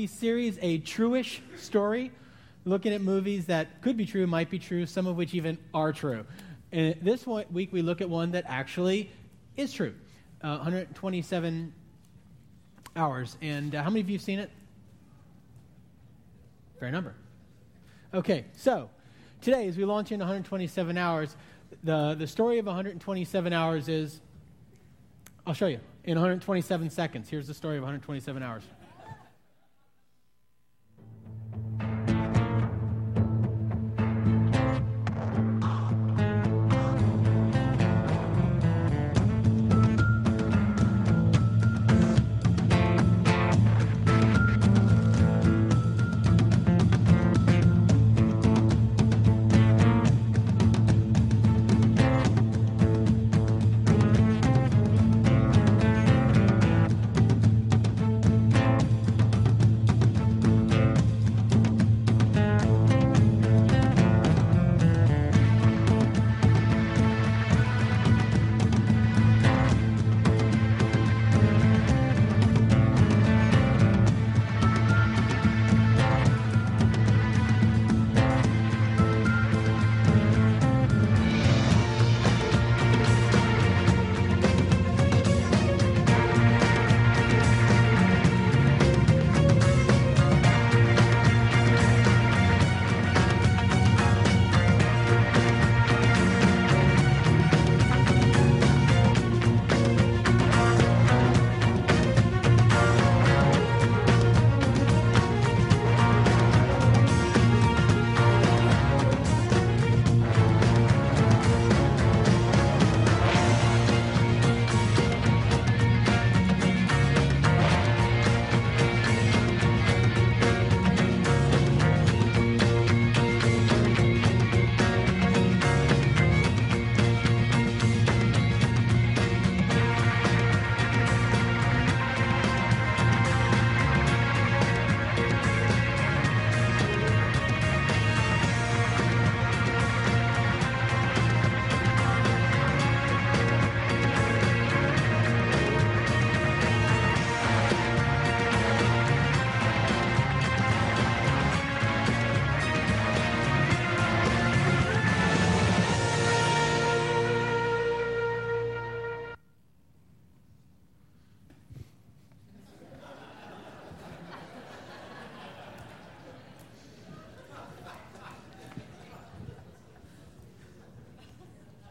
movie series, a truish story, looking at movies that could be true, might be true, some of which even are true. And this one, week, we look at one that actually is true uh, 127 hours. And uh, how many of you have seen it? Fair number. Okay, so today, as we launch into 127 hours, the, the story of 127 hours is I'll show you in 127 seconds. Here's the story of 127 hours.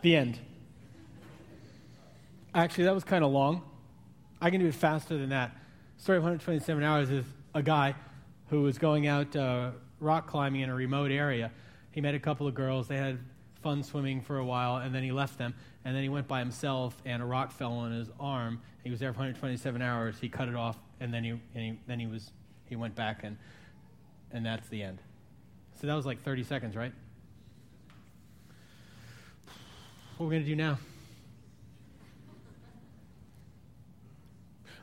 The end. Actually, that was kind of long. I can do it faster than that. Story of 127 hours is a guy who was going out uh, rock climbing in a remote area. He met a couple of girls. They had fun swimming for a while, and then he left them. And then he went by himself, and a rock fell on his arm. He was there for 127 hours. He cut it off, and then he, and he then he was he went back, and and that's the end. So that was like 30 seconds, right? What we're going to do now?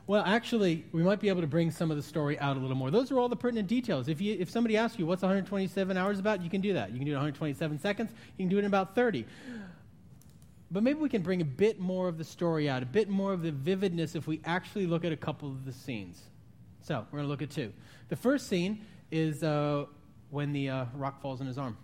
Well, actually, we might be able to bring some of the story out a little more. Those are all the pertinent details. If, you, if somebody asks you what's 127 hours about, you can do that. You can do it in 127 seconds. You can do it in about 30. But maybe we can bring a bit more of the story out, a bit more of the vividness if we actually look at a couple of the scenes. So, we're going to look at two. The first scene is uh, when the uh, rock falls in his arm.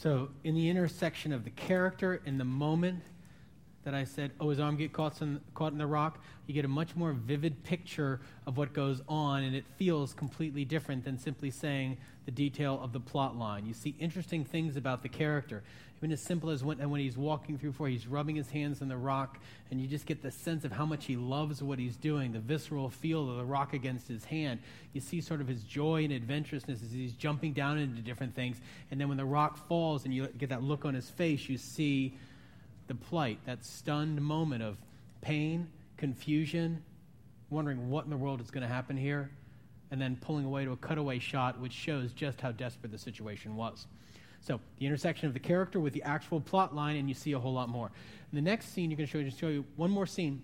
So, in the intersection of the character and the moment that I said, oh, his arm get caught in, caught in the rock, you get a much more vivid picture of what goes on, and it feels completely different than simply saying the detail of the plot line. You see interesting things about the character. Even as simple as when, when he's walking through for, he's rubbing his hands on the rock, and you just get the sense of how much he loves what he's doing, the visceral feel of the rock against his hand. You see sort of his joy and adventurousness as he's jumping down into different things. And then when the rock falls and you get that look on his face, you see the plight, that stunned moment of pain, confusion, wondering what in the world is going to happen here, and then pulling away to a cutaway shot, which shows just how desperate the situation was. So the intersection of the character with the actual plot line, and you see a whole lot more. In the next scene, you're going to show, just show you one more scene.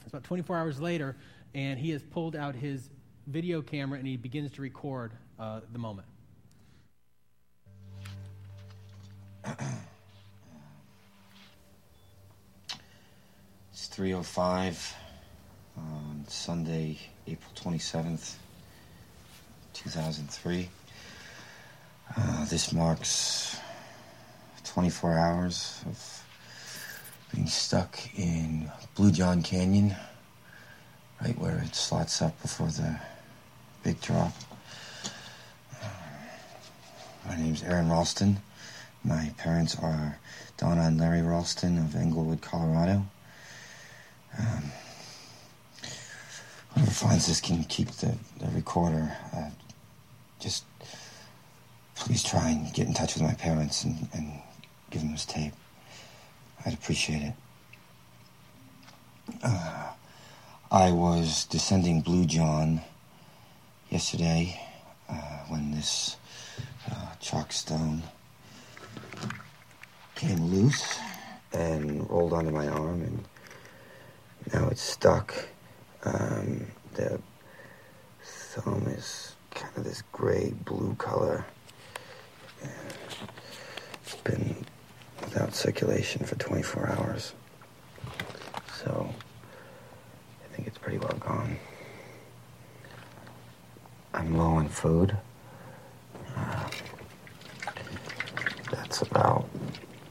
It's about 24 hours later, and he has pulled out his video camera and he begins to record uh, the moment. It's 3.05 on Sunday, April 27th, 2003. Uh, this marks 24 hours of being stuck in Blue John Canyon, right where it slots up before the big drop. My name's Aron Ralston. My parents are Donna and Larry Ralston of Englewood, Colorado. Um, whoever finds this can keep the, the recorder. Uh, just please try and get in touch with my parents and, and give them this tape. I'd appreciate it. Uh, I was descending Blue John yesterday uh, when this uh, chockstone came loose and rolled onto my arm, and now it's stuck. Um, the thumb is kind of this gray blue color. And It's been without circulation for 24 hours. So I think it's pretty well gone. I'm low on food. Uh, that's about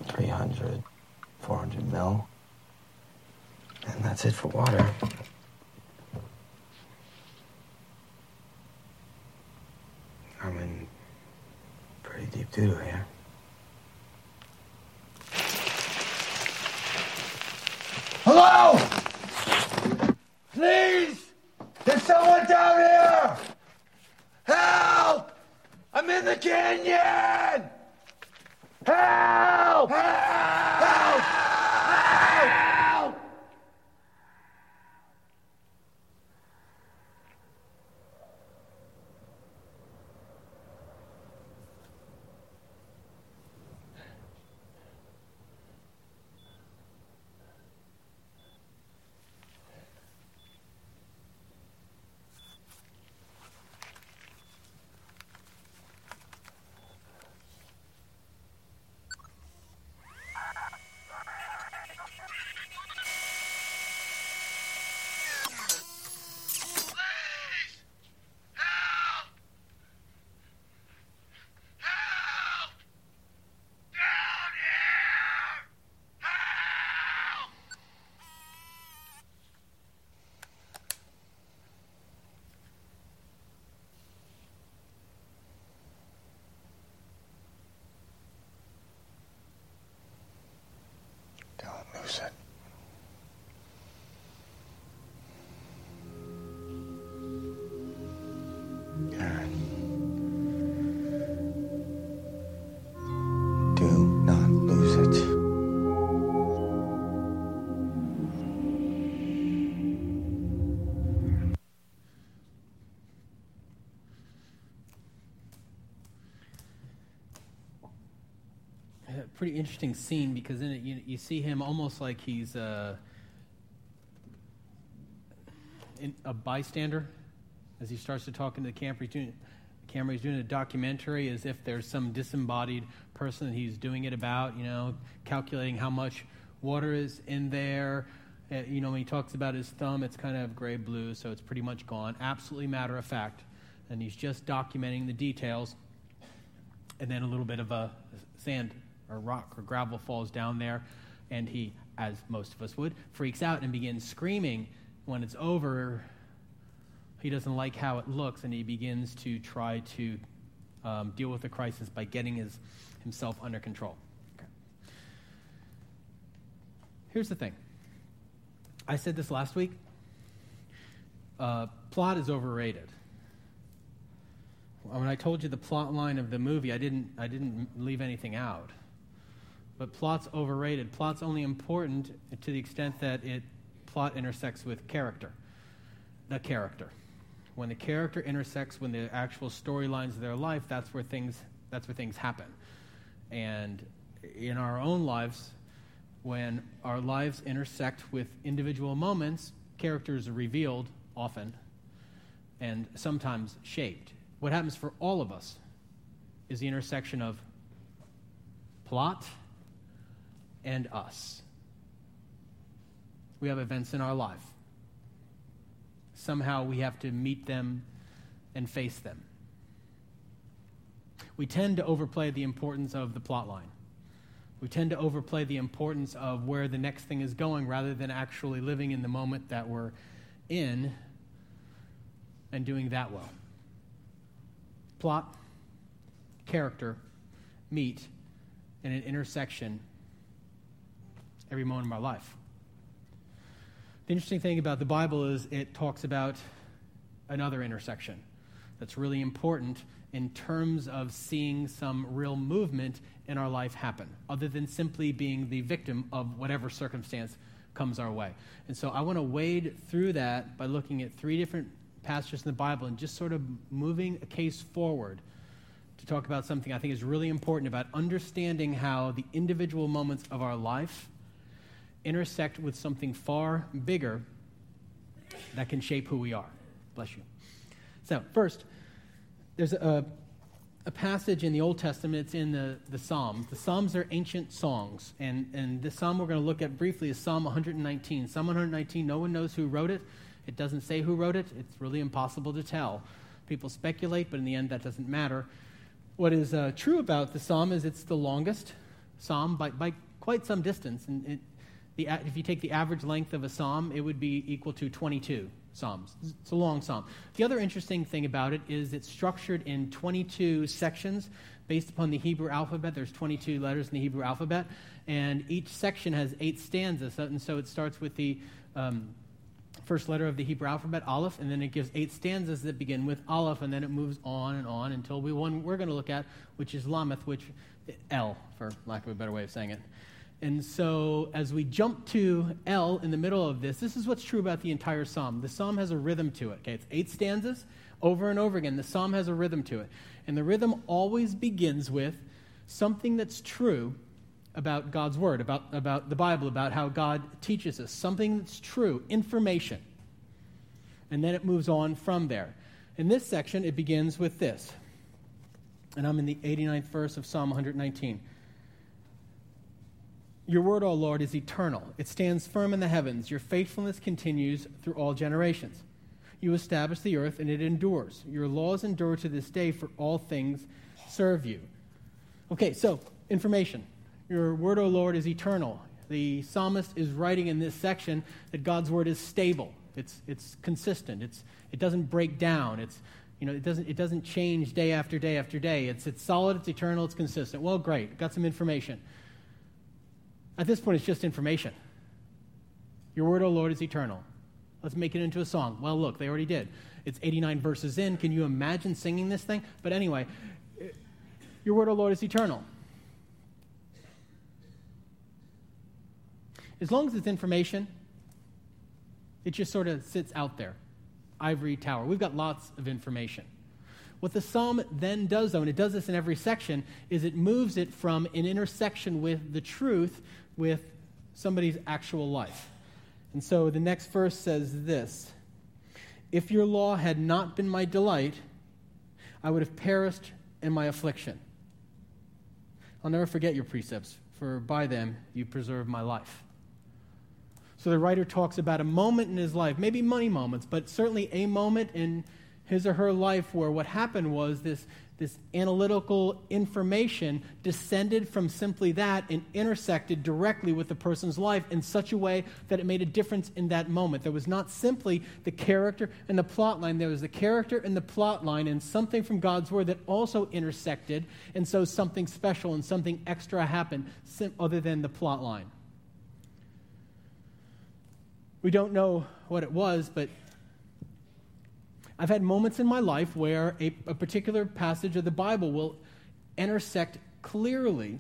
300, 400 mil. And that's it for water. I'm pretty deep doo doo here. Hello! Please! There's someone down here! Pretty interesting scene because in it you, you see him almost like he's uh, in, a bystander as he starts to talk into the camera. He's doing, camera. He's doing a documentary as if there's some disembodied person that he's doing it about. You know, calculating how much water is in there. Uh, you know, when he talks about his thumb, it's kind of gray blue, so it's pretty much gone. Absolutely matter of fact. And he's just documenting the details. And then a little bit of a sand or rock or gravel falls down there, and he, as most of us would, freaks out and begins screaming. When it's over, he doesn't like how it looks, and he begins to try to um, deal with the crisis by getting his, himself under control. Okay. Here's the thing I said this last week. Uh, plot is overrated. When I told you the plot line of the movie, I didn't, I didn't leave anything out. But plot's overrated. Plot's only important to the extent that it plot intersects with character, the character. When the character intersects with the actual storylines of their life, that's where things that's where things happen. And in our own lives, when our lives intersect with individual moments, characters are revealed often and sometimes shaped. What happens for all of us is the intersection of plot and us. We have events in our life. Somehow we have to meet them and face them. We tend to overplay the importance of the plot line. We tend to overplay the importance of where the next thing is going rather than actually living in the moment that we're in and doing that well. Plot, character, meet in an intersection every moment of our life. The interesting thing about the Bible is it talks about another intersection that's really important in terms of seeing some real movement in our life happen, other than simply being the victim of whatever circumstance comes our way. And so I want to wade through that by looking at three different passages in the Bible and just sort of moving a case forward to talk about something I think is really important about understanding how the individual moments of our life intersect with something far bigger that can shape who we are. Bless you. So, first, there's a, a passage in the Old Testament, it's in the, the Psalms. The Psalms are ancient songs, and, and the psalm we're going to look at briefly is Psalm 119. Psalm 119, no one knows who wrote it. It doesn't say who wrote it, it's really impossible to tell. People speculate, but in the end, that doesn't matter. What is uh, true about the psalm is it's the longest psalm by, by quite some distance. And it, the, if you take the average length of a psalm, it would be equal to 22 psalms. It's a long psalm. The other interesting thing about it is it's structured in 22 sections based upon the Hebrew alphabet. There's 22 letters in the Hebrew alphabet, and each section has eight stanzas. And so it starts with the um, first letter of the Hebrew alphabet, Aleph, and then it gives eight stanzas that begin with Aleph, and then it moves on and on until we one we're going to look at, which is Lameth, which L, for lack of a better way of saying it. And so, as we jump to L in the middle of this, this is what's true about the entire psalm. The psalm has a rhythm to it. Okay, it's eight stanzas over and over again. The psalm has a rhythm to it. And the rhythm always begins with something that's true about God's word, about, about the Bible, about how God teaches us, something that's true, information. And then it moves on from there. In this section, it begins with this. And I'm in the 89th verse of Psalm 119. Your word, O Lord, is eternal. It stands firm in the heavens. Your faithfulness continues through all generations. You establish the earth, and it endures. Your laws endure to this day, for all things serve you. Okay, so information. Your word, O Lord, is eternal. The psalmist is writing in this section that God's word is stable. It's, it's consistent. It's, it doesn't break down. It's, you know, it, doesn't, it doesn't change day after day after day. It's, it's solid, it's eternal, it's consistent. Well, great. Got some information. At this point, it's just information. Your word, O Lord, is eternal. Let's make it into a song. Well, look, they already did. It's 89 verses in. Can you imagine singing this thing? But anyway, your word, O Lord, is eternal. As long as it's information, it just sort of sits out there. Ivory tower. We've got lots of information. What the psalm then does, though, and it does this in every section, is it moves it from an intersection with the truth with somebody's actual life. And so the next verse says this If your law had not been my delight, I would have perished in my affliction. I'll never forget your precepts, for by them you preserve my life. So the writer talks about a moment in his life, maybe many moments, but certainly a moment in his or her life where what happened was this, this analytical information descended from simply that and intersected directly with the person's life in such a way that it made a difference in that moment. There was not simply the character and the plot line, there was the character and the plot line and something from God's word that also intersected, and so something special and something extra happened other than the plot line. We don't know what it was, but I've had moments in my life where a, a particular passage of the Bible will intersect clearly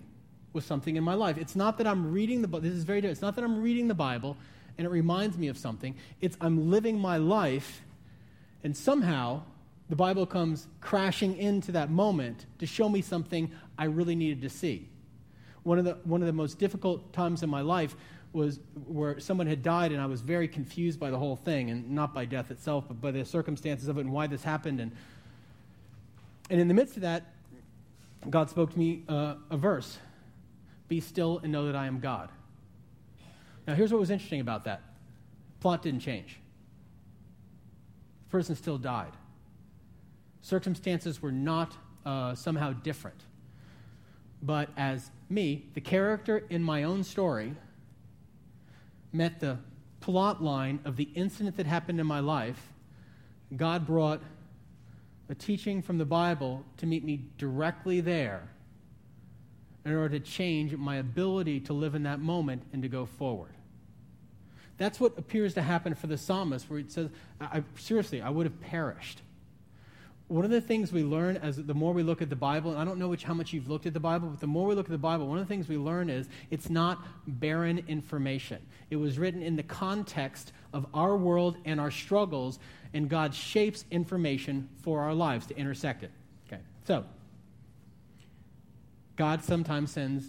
with something in my life. It's not that I'm reading the this is very different. It's not that I'm reading the Bible and it reminds me of something. It's I'm living my life and somehow the Bible comes crashing into that moment to show me something I really needed to see. One of the, one of the most difficult times in my life was where someone had died, and I was very confused by the whole thing, and not by death itself, but by the circumstances of it and why this happened. And, and in the midst of that, God spoke to me uh, a verse Be still and know that I am God. Now, here's what was interesting about that plot didn't change, the person still died. Circumstances were not uh, somehow different. But as me, the character in my own story, met the plot line of the incident that happened in my life, God brought a teaching from the Bible to meet me directly there in order to change my ability to live in that moment and to go forward. That's what appears to happen for the psalmist, where it says, I, seriously, I would have perished one of the things we learn as the more we look at the Bible, and I don't know which, how much you've looked at the Bible, but the more we look at the Bible, one of the things we learn is it's not barren information. It was written in the context of our world and our struggles, and God shapes information for our lives to intersect it. Okay, so God sometimes sends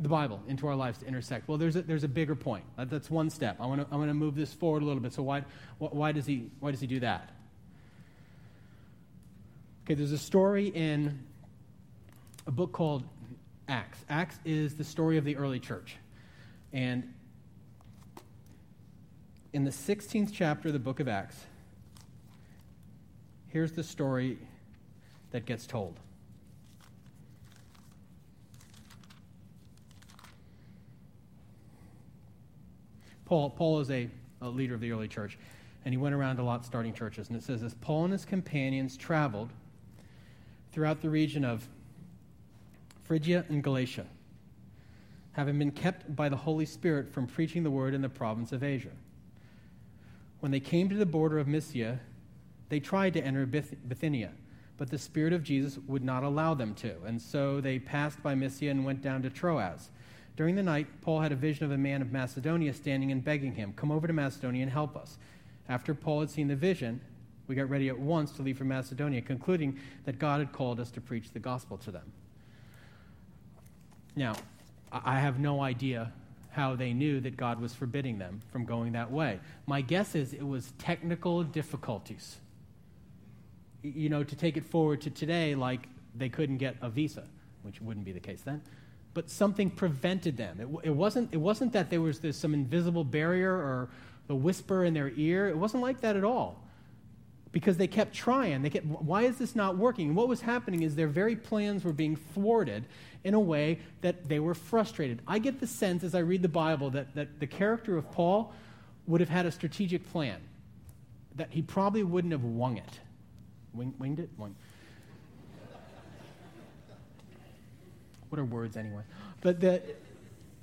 the Bible into our lives to intersect. Well, there's a, there's a bigger point. That's one step. I want to I want to move this forward a little bit. So why why does he why does he do that? Okay, there's a story in a book called Acts. Acts is the story of the early church. And in the 16th chapter of the book of Acts, here's the story that gets told. Paul, Paul is a, a leader of the early church, and he went around a lot starting churches. And it says, as Paul and his companions traveled throughout the region of Phrygia and Galatia, having been kept by the Holy Spirit from preaching the word in the province of Asia. When they came to the border of Mysia, they tried to enter Bithynia, but the Spirit of Jesus would not allow them to, and so they passed by Mysia and went down to Troas. During the night, Paul had a vision of a man of Macedonia standing and begging him, Come over to Macedonia and help us. After Paul had seen the vision, we got ready at once to leave for Macedonia, concluding that God had called us to preach the gospel to them. Now, I have no idea how they knew that God was forbidding them from going that way. My guess is it was technical difficulties. You know, to take it forward to today, like they couldn't get a visa, which wouldn't be the case then, but something prevented them. It, it wasn't, it wasn't that there was this, some invisible barrier or a whisper in their ear. It wasn't like that at all because they kept trying. They kept, why is this not working? And what was happening is their very plans were being thwarted in a way that they were frustrated. I get the sense as I read the Bible that, that the character of Paul would have had a strategic plan, that he probably wouldn't have wung it. Wing, winged it? Wing. What are words anyway? But the,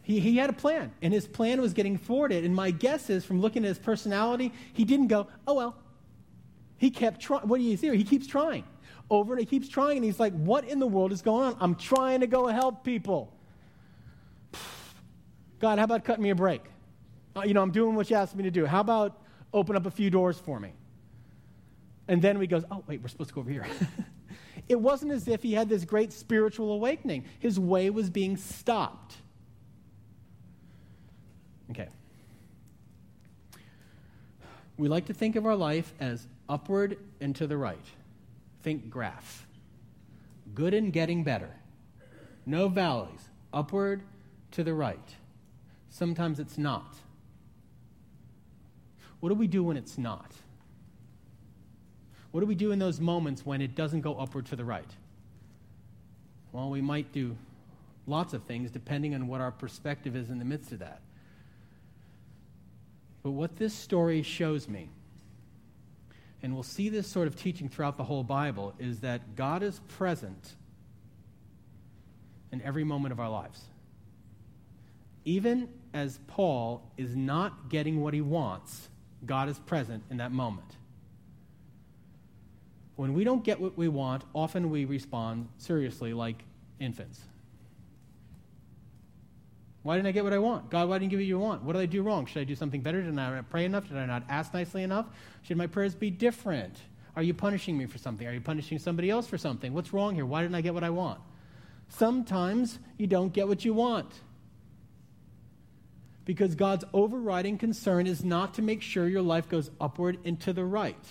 he, he had a plan, and his plan was getting thwarted. And my guess is, from looking at his personality, he didn't go, oh, well, he kept trying. What do you see? He keeps trying over and he keeps trying. And he's like, What in the world is going on? I'm trying to go help people. God, how about cutting me a break? Uh, you know, I'm doing what you asked me to do. How about open up a few doors for me? And then he goes, oh, wait, we're supposed to go over here. it wasn't as if he had this great spiritual awakening. His way was being stopped. Okay. We like to think of our life as upward and to the right. Think graph. Good and getting better. No valleys. Upward to the right. Sometimes it's not. What do we do when it's not? What do we do in those moments when it doesn't go upward to the right? Well, we might do lots of things depending on what our perspective is in the midst of that. But what this story shows me, and we'll see this sort of teaching throughout the whole Bible, is that God is present in every moment of our lives. Even as Paul is not getting what he wants, God is present in that moment. When we don't get what we want, often we respond seriously like infants. Why didn't I get what I want? God, why didn't you give me what you want? What did I do wrong? Should I do something better? Did I not pray enough? Did I not ask nicely enough? Should my prayers be different? Are you punishing me for something? Are you punishing somebody else for something? What's wrong here? Why didn't I get what I want? Sometimes you don't get what you want. Because God's overriding concern is not to make sure your life goes upward and to the right.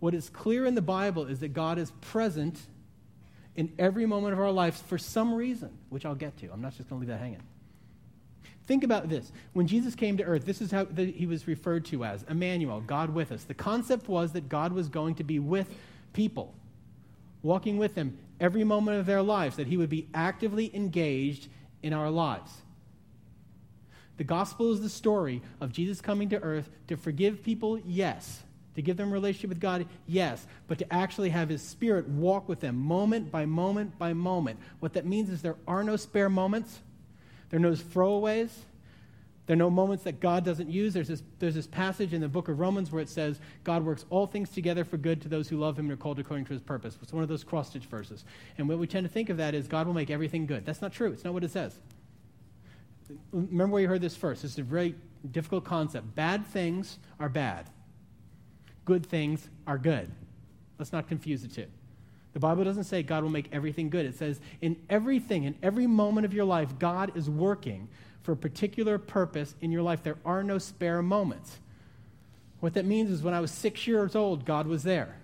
What is clear in the Bible is that God is present in every moment of our lives for some reason, which I'll get to. I'm not just going to leave that hanging. Think about this. When Jesus came to earth, this is how he was referred to as Emmanuel, God with us. The concept was that God was going to be with people, walking with them every moment of their lives, that he would be actively engaged in our lives. The gospel is the story of Jesus coming to earth to forgive people, yes. To give them relationship with God, yes. But to actually have his spirit walk with them moment by moment by moment. What that means is there are no spare moments. There are no throwaways. There are no moments that God doesn't use. There's this, there's this passage in the book of Romans where it says, God works all things together for good to those who love him and are called according to his purpose. It's one of those cross stitch verses. And what we tend to think of that is God will make everything good. That's not true. It's not what it says. Remember where you heard this first. This is a very difficult concept. Bad things are bad, good things are good. Let's not confuse the two. The Bible doesn't say God will make everything good. It says in everything, in every moment of your life, God is working for a particular purpose in your life. There are no spare moments. What that means is when I was six years old, God was there.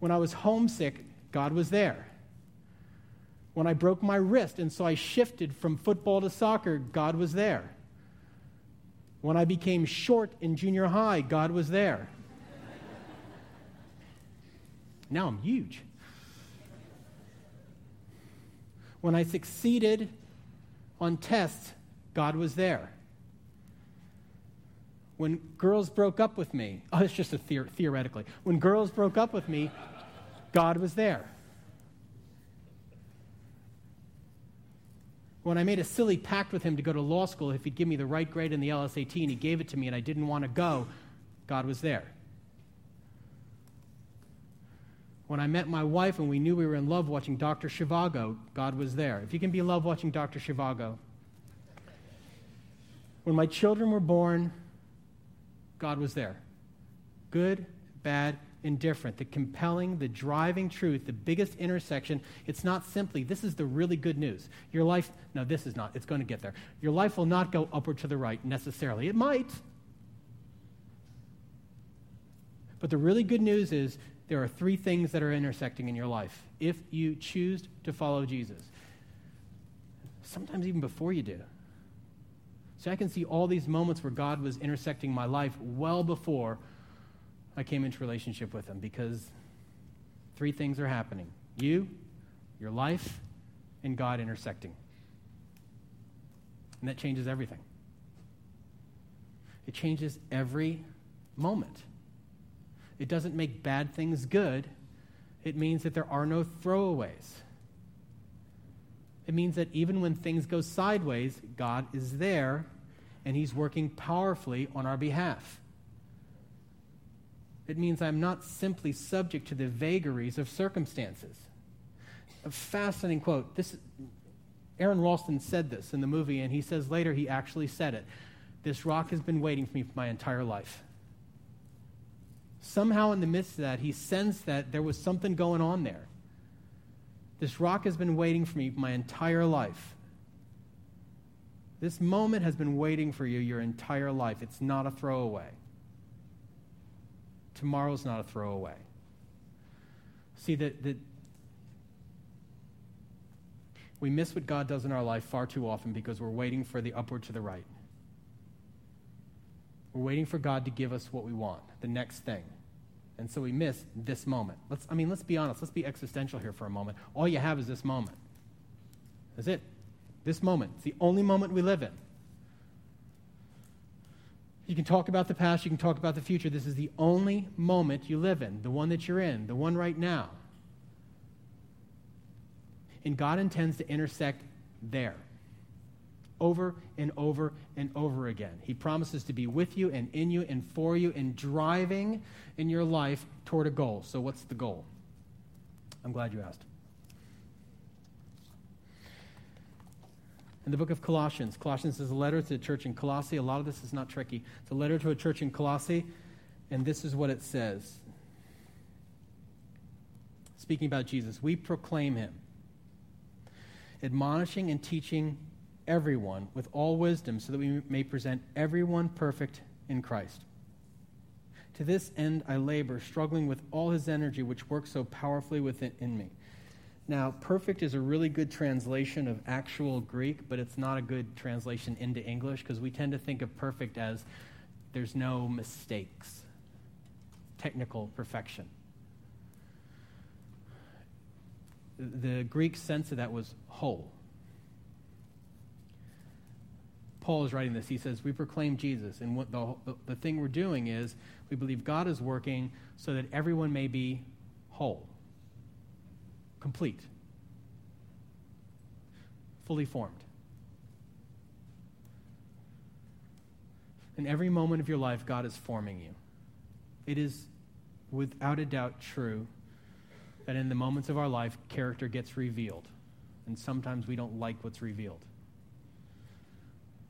When I was homesick, God was there. When I broke my wrist and so I shifted from football to soccer, God was there. When I became short in junior high, God was there. now I'm huge. When I succeeded on tests, God was there. When girls broke up with me, oh, it's just a theor- theoretically. When girls broke up with me, God was there. When I made a silly pact with him to go to law school, if he'd give me the right grade in the LSAT and he gave it to me and I didn't want to go, God was there. When I met my wife and we knew we were in love watching Dr. Zhivago, God was there. If you can be in love watching Dr. Zhivago. When my children were born, God was there. Good, bad, indifferent, the compelling, the driving truth, the biggest intersection. It's not simply, this is the really good news. Your life, no, this is not. It's going to get there. Your life will not go upward to the right necessarily. It might. But the really good news is there are three things that are intersecting in your life if you choose to follow Jesus. Sometimes even before you do. So I can see all these moments where God was intersecting my life well before I came into relationship with him because three things are happening you, your life, and God intersecting. And that changes everything. It changes every moment. It doesn't make bad things good, it means that there are no throwaways. It means that even when things go sideways, God is there and He's working powerfully on our behalf. It means I'm not simply subject to the vagaries of circumstances. A fascinating quote. This, Aron Ralston said this in the movie, and he says later he actually said it. This rock has been waiting for me for my entire life. Somehow, in the midst of that, he sensed that there was something going on there. This rock has been waiting for me my entire life. This moment has been waiting for you your entire life. It's not a throwaway. Tomorrow's not a throwaway. See, that, that we miss what God does in our life far too often because we're waiting for the upward to the right. We're waiting for God to give us what we want, the next thing. And so we miss this moment. Let's, I mean, let's be honest. Let's be existential here for a moment. All you have is this moment. That's it. This moment. It's the only moment we live in. You can talk about the past, you can talk about the future. This is the only moment you live in, the one that you're in, the one right now. And God intends to intersect there over and over and over again. He promises to be with you and in you and for you and driving in your life toward a goal. So, what's the goal? I'm glad you asked. In the book of Colossians, Colossians is a letter to the church in Colossae. A lot of this is not tricky. It's a letter to a church in Colossae, and this is what it says. Speaking about Jesus, we proclaim him, admonishing and teaching everyone with all wisdom, so that we may present everyone perfect in Christ. To this end I labor, struggling with all his energy, which works so powerfully within in me. Now, perfect is a really good translation of actual Greek, but it's not a good translation into English because we tend to think of perfect as there's no mistakes, technical perfection. The Greek sense of that was whole. Paul is writing this. He says, We proclaim Jesus. And what the, the thing we're doing is we believe God is working so that everyone may be whole, complete, fully formed. In every moment of your life, God is forming you. It is without a doubt true that in the moments of our life, character gets revealed. And sometimes we don't like what's revealed.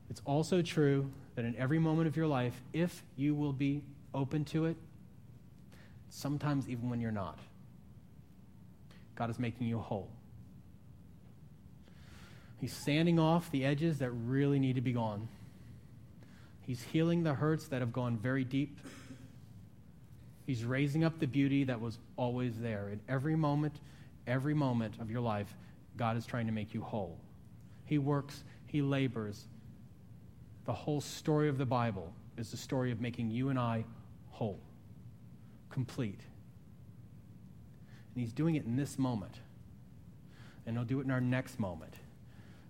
It's also true that in every moment of your life, if you will be open to it, sometimes even when you're not, God is making you whole. He's sanding off the edges that really need to be gone. He's healing the hurts that have gone very deep. He's raising up the beauty that was always there. In every moment, every moment of your life, God is trying to make you whole. He works, He labors, the whole story of the Bible is the story of making you and I whole, complete. And He's doing it in this moment. And He'll do it in our next moment.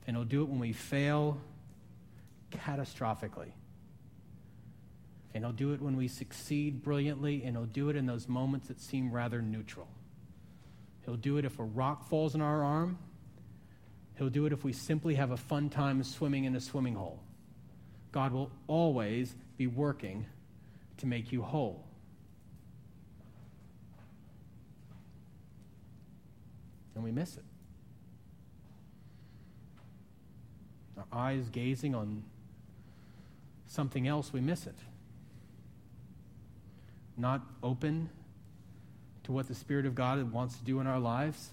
And He'll do it when we fail catastrophically. And He'll do it when we succeed brilliantly. And He'll do it in those moments that seem rather neutral. He'll do it if a rock falls in our arm. He'll do it if we simply have a fun time swimming in a swimming hole. God will always be working to make you whole. And we miss it. Our eyes gazing on something else, we miss it. Not open to what the Spirit of God wants to do in our lives,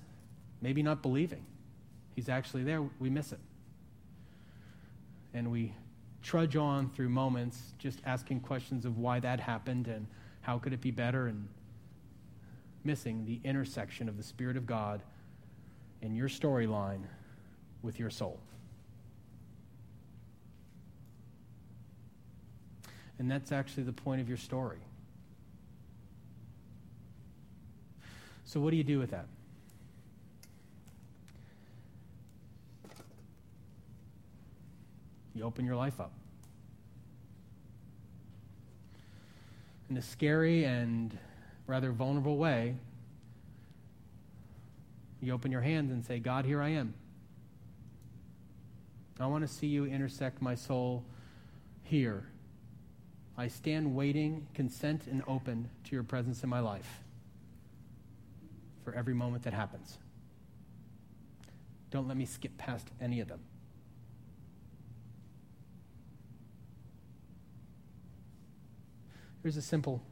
maybe not believing He's actually there, we miss it. And we trudge on through moments just asking questions of why that happened and how could it be better and missing the intersection of the Spirit of God in your storyline with your soul. And that's actually the point of your story. So, what do you do with that? You open your life up. In a scary and rather vulnerable way, you open your hands and say, God, here I am. I want to see you intersect my soul here. I stand waiting, consent, and open to your presence in my life for every moment that happens. Don't let me skip past any of them. Here's a simple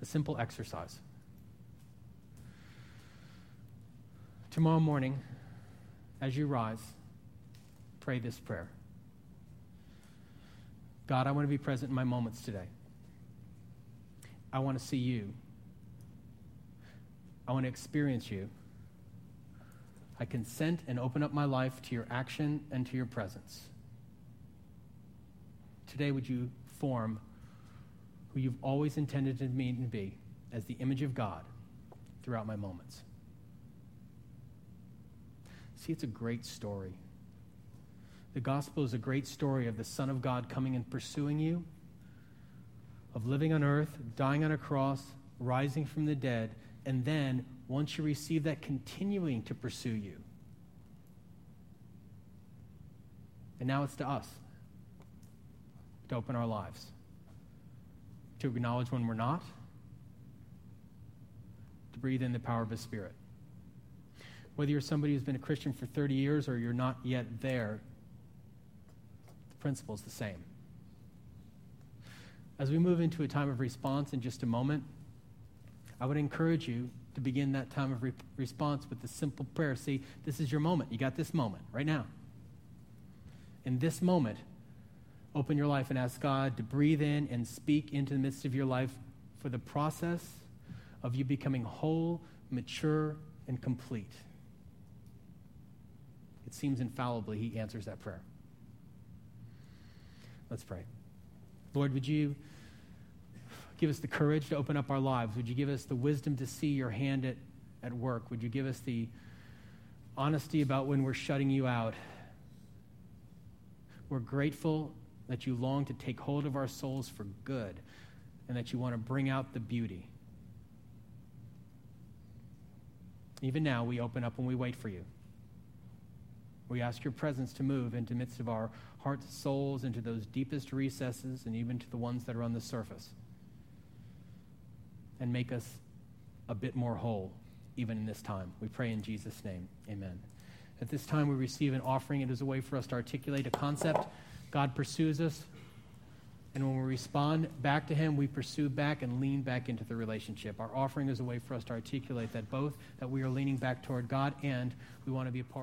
a simple exercise. Tomorrow morning, as you rise, pray this prayer God, I want to be present in my moments today. I want to see you. I want to experience you. I consent and open up my life to your action and to your presence. Today, would you form who you've always intended me to be as the image of God throughout my moments? See, it's a great story. The gospel is a great story of the Son of God coming and pursuing you, of living on earth, dying on a cross, rising from the dead, and then, once you receive that, continuing to pursue you. And now it's to us to open our lives, to acknowledge when we're not, to breathe in the power of His Spirit. Whether you're somebody who's been a Christian for 30 years or you're not yet there, the principle is the same. As we move into a time of response in just a moment, I would encourage you to begin that time of re- response with the simple prayer. See, this is your moment. You got this moment right now. In this moment, open your life and ask God to breathe in and speak into the midst of your life for the process of you becoming whole, mature, and complete. Seems infallibly He answers that prayer. Let's pray. Lord, would you give us the courage to open up our lives? Would you give us the wisdom to see your hand at, at work? Would you give us the honesty about when we're shutting you out? We're grateful that you long to take hold of our souls for good and that you want to bring out the beauty. Even now, we open up and we wait for you. We ask your presence to move into midst of our hearts, souls, into those deepest recesses, and even to the ones that are on the surface. And make us a bit more whole, even in this time. We pray in Jesus' name. Amen. At this time, we receive an offering. It is a way for us to articulate a concept. God pursues us. And when we respond back to Him, we pursue back and lean back into the relationship. Our offering is a way for us to articulate that both that we are leaning back toward God and we want to be a part.